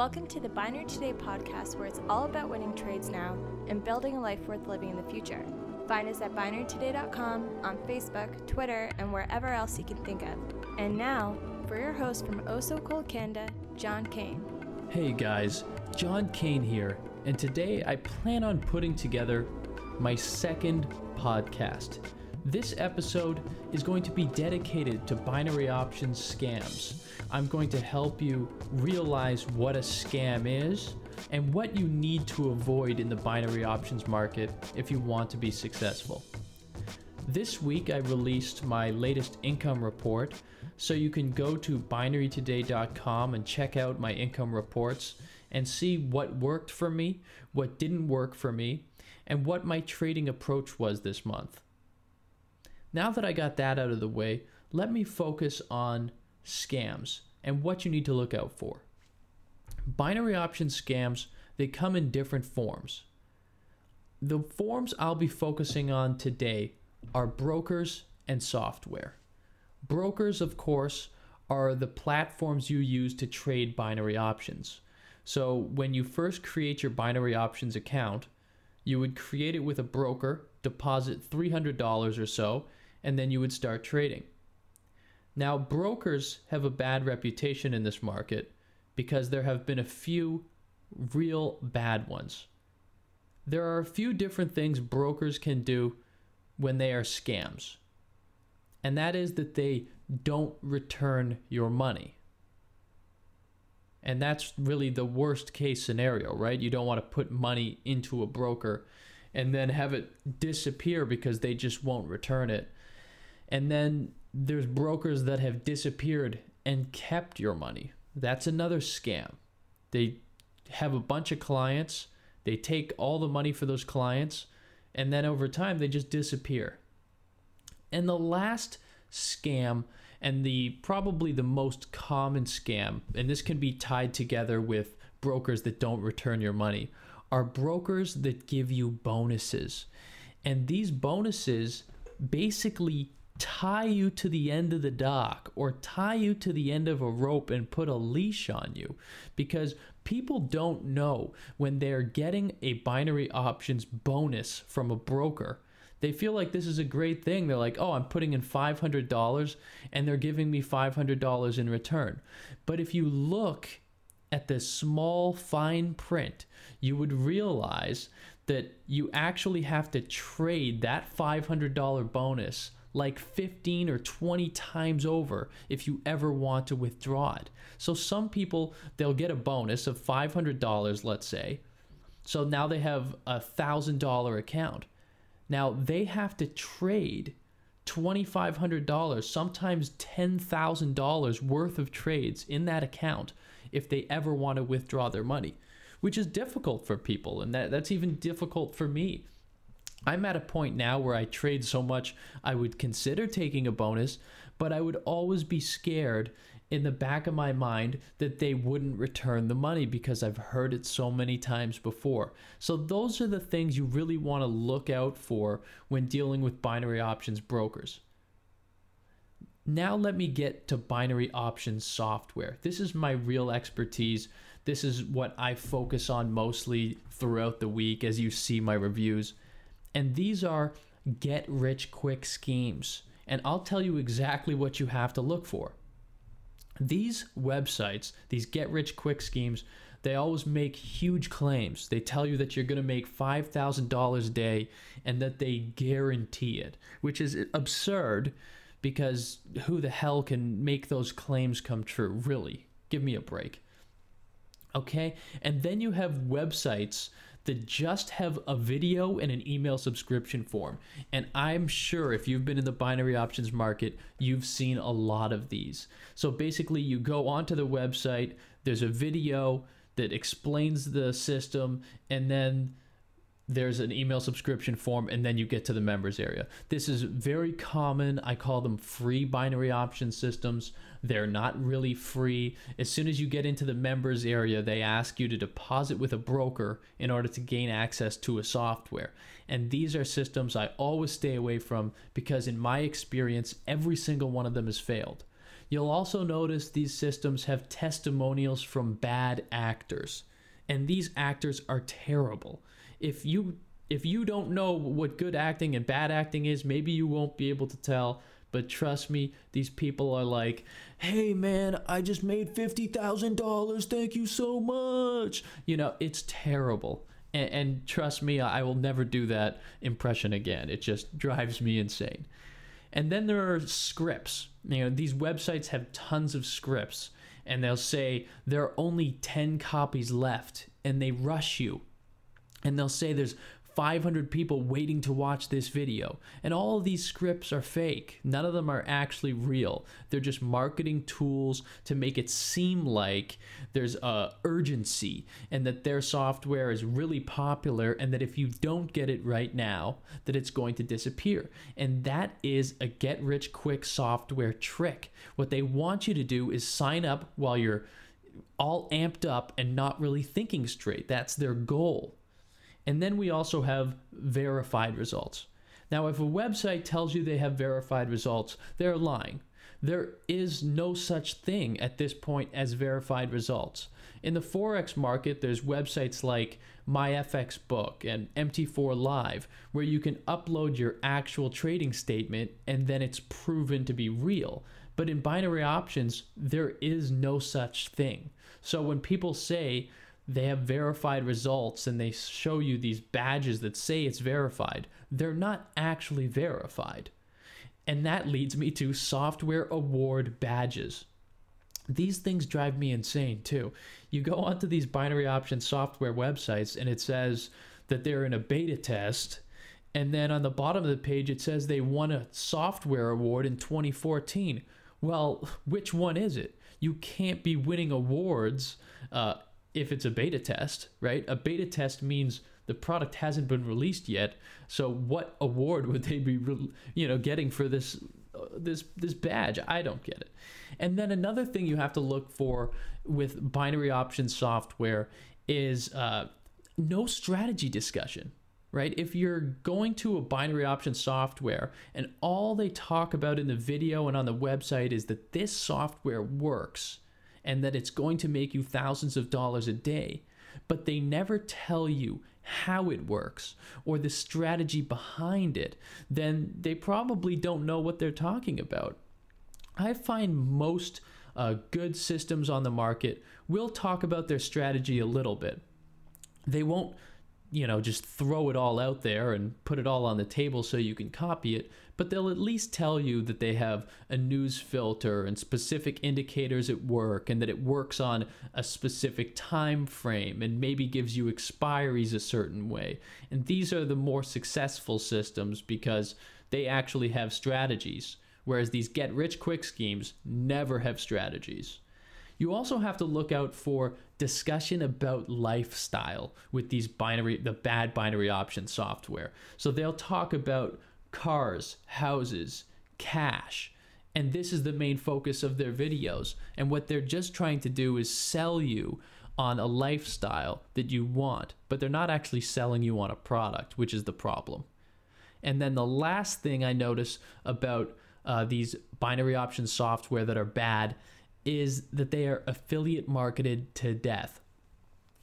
Welcome to the Binary Today podcast, where it's all about winning trades now and building a life worth living in the future. Find us at binarytoday.com, on Facebook, Twitter, and wherever else you can think of. And now, for your host from Oh So Cold Canada, John Kane. Hey guys, John Kane here, and today I plan on putting together my second podcast. This episode is going to be dedicated to binary options scams. I'm going to help you realize what a scam is and what you need to avoid in the binary options market if you want to be successful. This week I released my latest income report, so you can go to binarytoday.com and check out my income reports and see what worked for me, what didn't work for me, and what my trading approach was this month. Now that I got that out of the way, let me focus on scams and what you need to look out for. Binary option scams, they come in different forms. The forms I'll be focusing on today are brokers and software. Brokers, of course, are the platforms you use to trade binary options. So when you first create your binary options account, you would create it with a broker, deposit $300 or so, and then you would start trading. Now, brokers have a bad reputation in this market because there have been a few real bad ones. There are a few different things brokers can do when they are scams, and that is that they don't return your money. And that's really the worst case scenario, right? You don't want to put money into a broker and then have it disappear because they just won't return it. And then there's brokers that have disappeared and kept your money. That's another scam. They have a bunch of clients, they take all the money for those clients, and then over time they just disappear. And the last scam and the probably the most common scam, and this can be tied together with brokers that don't return your money, are brokers that give you bonuses. And these bonuses basically tie you to the end of the dock or tie you to the end of a rope and put a leash on you because people don't know when they're getting a binary options bonus from a broker. They feel like this is a great thing. They're like, oh, I'm putting in $500 and they're giving me $500 in return. But if you look at the small fine print, you would realize that you actually have to trade that $500 bonus like 15 or 20 times over if you ever want to withdraw it. So some people they'll get a bonus of $500 let's say. So now they have a $1000 account. Now they have to trade $2500, sometimes $10,000 worth of trades in that account if they ever want to withdraw their money, which is difficult for people and that that's even difficult for me I'm at a point now where I trade so much I would consider taking a bonus, but I would always be scared in the back of my mind that they wouldn't return the money because I've heard it so many times before. So, those are the things you really want to look out for when dealing with binary options brokers. Now, let me get to binary options software. This is my real expertise. This is what I focus on mostly throughout the week as you see my reviews. And these are get rich quick schemes. And I'll tell you exactly what you have to look for. These websites, these get rich quick schemes, they always make huge claims. They tell you that you're going to make $5,000 a day and that they guarantee it, which is absurd because who the hell can make those claims come true? Really? Give me a break. Okay? And then you have websites that just have a video and an email subscription form. And I'm sure if you've been in the binary options market, you've seen a lot of these. So basically, you go onto the website, there's a video that explains the system, and then there's an email subscription form and then you get to the members area. This is very common. I call them free binary option systems. They're not really free. As soon as you get into the members area, they ask you to deposit with a broker in order to gain access to a software. And these are systems I always stay away from because, in my experience, every single one of them has failed. You'll also notice these systems have testimonials from bad actors, and these actors are terrible. If you if you don't know what good acting and bad acting is, maybe you won't be able to tell. But trust me, these people are like, hey man, I just made $50,000. Thank you so much. You know, it's terrible. And, and, trust me, I will never do that impression again. It just drives me insane. And then there are scripts. You know, these websites have tons of scripts, and they'll say there are only 10 copies left, and they rush you. And they'll say there's 500 people waiting to watch this video. And all of these scripts are fake. None of them are actually real. They're just marketing tools to make it seem like there's a urgency and that their software is really popular and that if you don't get it right now, that it's going to disappear. And that is a get rich quick software trick. What they want you to do is sign up while you're all amped up and not really thinking straight. That's their goal. And then we also have verified results. Now, if a website tells you they have verified results, they're lying. There is no such thing at this point as verified results. In the Forex market, there's websites like MyFXBook and MT4 Live where you can upload your actual trading statement and then it's proven to be real. But in binary options, there is no such thing. So when people say they have verified results and they show you these badges that say it's verified. They're not actually verified. And that leads me to software award badges. These things drive me insane too. You go onto these binary option software websites and it says that they're in a beta test. And then on the bottom of the page, it says they won a software award in 2014. Well, which one is it? You can't be winning awards uh, if it's a beta test, right? A beta test means the product hasn't been released yet. So what award would they be, you know, getting for this uh, this this badge? I don't get it. And then another thing you have to look for with binary option software is uh, no strategy discussion. Right? If you're going to a binary option software and all they talk about in the video and on the website is that this software works, and that it's going to make you thousands of dollars a day, but they never tell you how it works or the strategy behind it, then they probably don't know what they're talking about. I find most uh, good systems on the market will talk about their strategy a little bit. They won't you know, just throw it all out there and put it all on the table so you can copy it, but they'll at least tell you that they have a news filter and specific indicators at work and that it works on a specific time frame and maybe gives you expiries a certain way. And these are the more successful systems because they actually have strategies, whereas these get rich quick schemes never have strategies. You also have to look out for discussion about lifestyle with these binary, the bad binary option software. So they'll talk about cars, houses, cash. And this is the main focus of their videos. And what they're just trying to do is sell you on a lifestyle that you want, but they're not actually selling you on a product, which is the problem. And then the last thing I notice about uh, these binary option software that are bad is that they are affiliate marketed to death.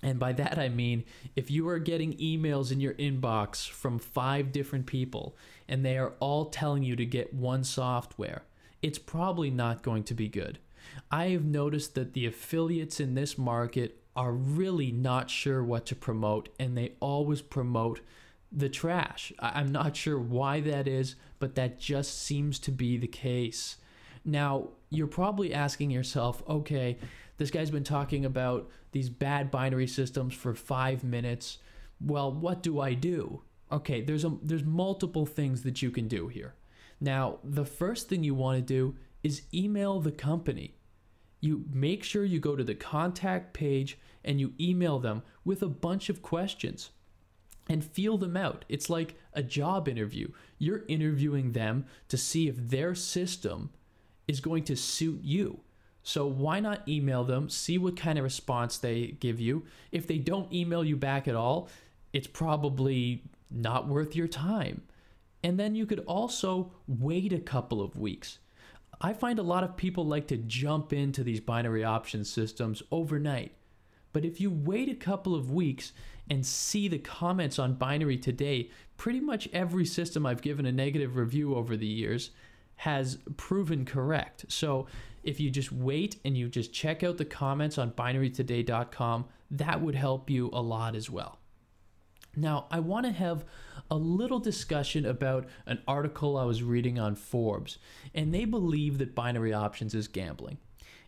And by that I mean, if you are getting emails in your inbox from five different people and they are all telling you to get one software, it's probably not going to be good. I have noticed that the affiliates in this market are really not sure what to promote and they always promote the trash. I'm not sure why that is, but that just seems to be the case. Now, you're probably asking yourself, okay, this guy's been talking about these bad binary systems for five minutes. Well, what do I do? Okay, there's a there's multiple things that you can do here. Now, the first thing you want to do is email the company. You make sure you go to the contact page and you email them with a bunch of questions and feel them out. It's like a job interview. You're interviewing them to see if their system is going to suit you. So why not email them, see what kind of response they give you. If they don't email you back at all, it's probably not worth your time. And then you could also wait a couple of weeks. I find a lot of people like to jump into these binary option systems overnight. But if you wait a couple of weeks and see the comments on Binary Today, pretty much every system I've given a negative review over the years has proven correct. So if you just wait and you just check out the comments on binarytoday.com, that would help you a lot as well. Now, I want to have a little discussion about an article I was reading on Forbes, and they believe that binary options is gambling.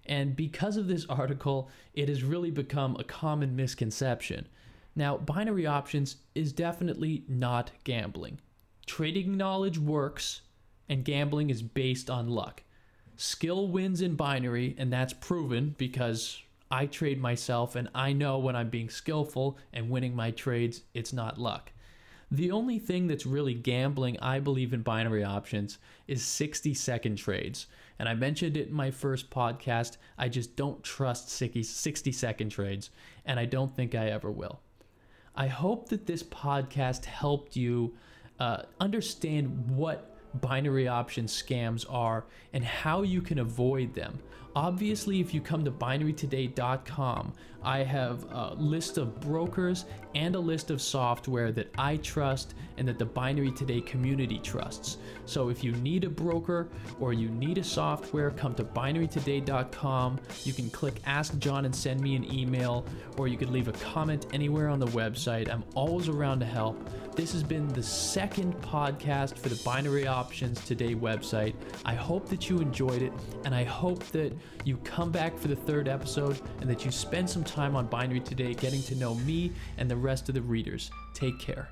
And because of this article, it has really become a common misconception. Now, binary options is definitely not gambling. Trading knowledge works, and gambling is based on luck. Skill wins in binary, and that's proven because I trade myself and I know when I'm being skillful and winning my trades, it's not luck. The only thing that's really gambling, I believe, in binary options is 60 second trades. And I mentioned it in my first podcast. I just don't trust 60 second trades, and I don't think I ever will. I hope that this podcast helped you uh, understand what binary option scams are and how you can avoid them. Obviously, if you come to binarytoday.com, I have a list of brokers and a list of software that I trust and that the Binary Today community trusts. So if you need a broker or you need a software, come to binarytoday.com. You can click Ask John and send me an email, or you could leave a comment anywhere on the website. I'm always around to help. This has been the second podcast for the Binary Options Today website. I hope that you enjoyed it, and I hope that you come back for the third episode and that you spend some time on Binary Today getting to know me and the rest of the readers. Take care.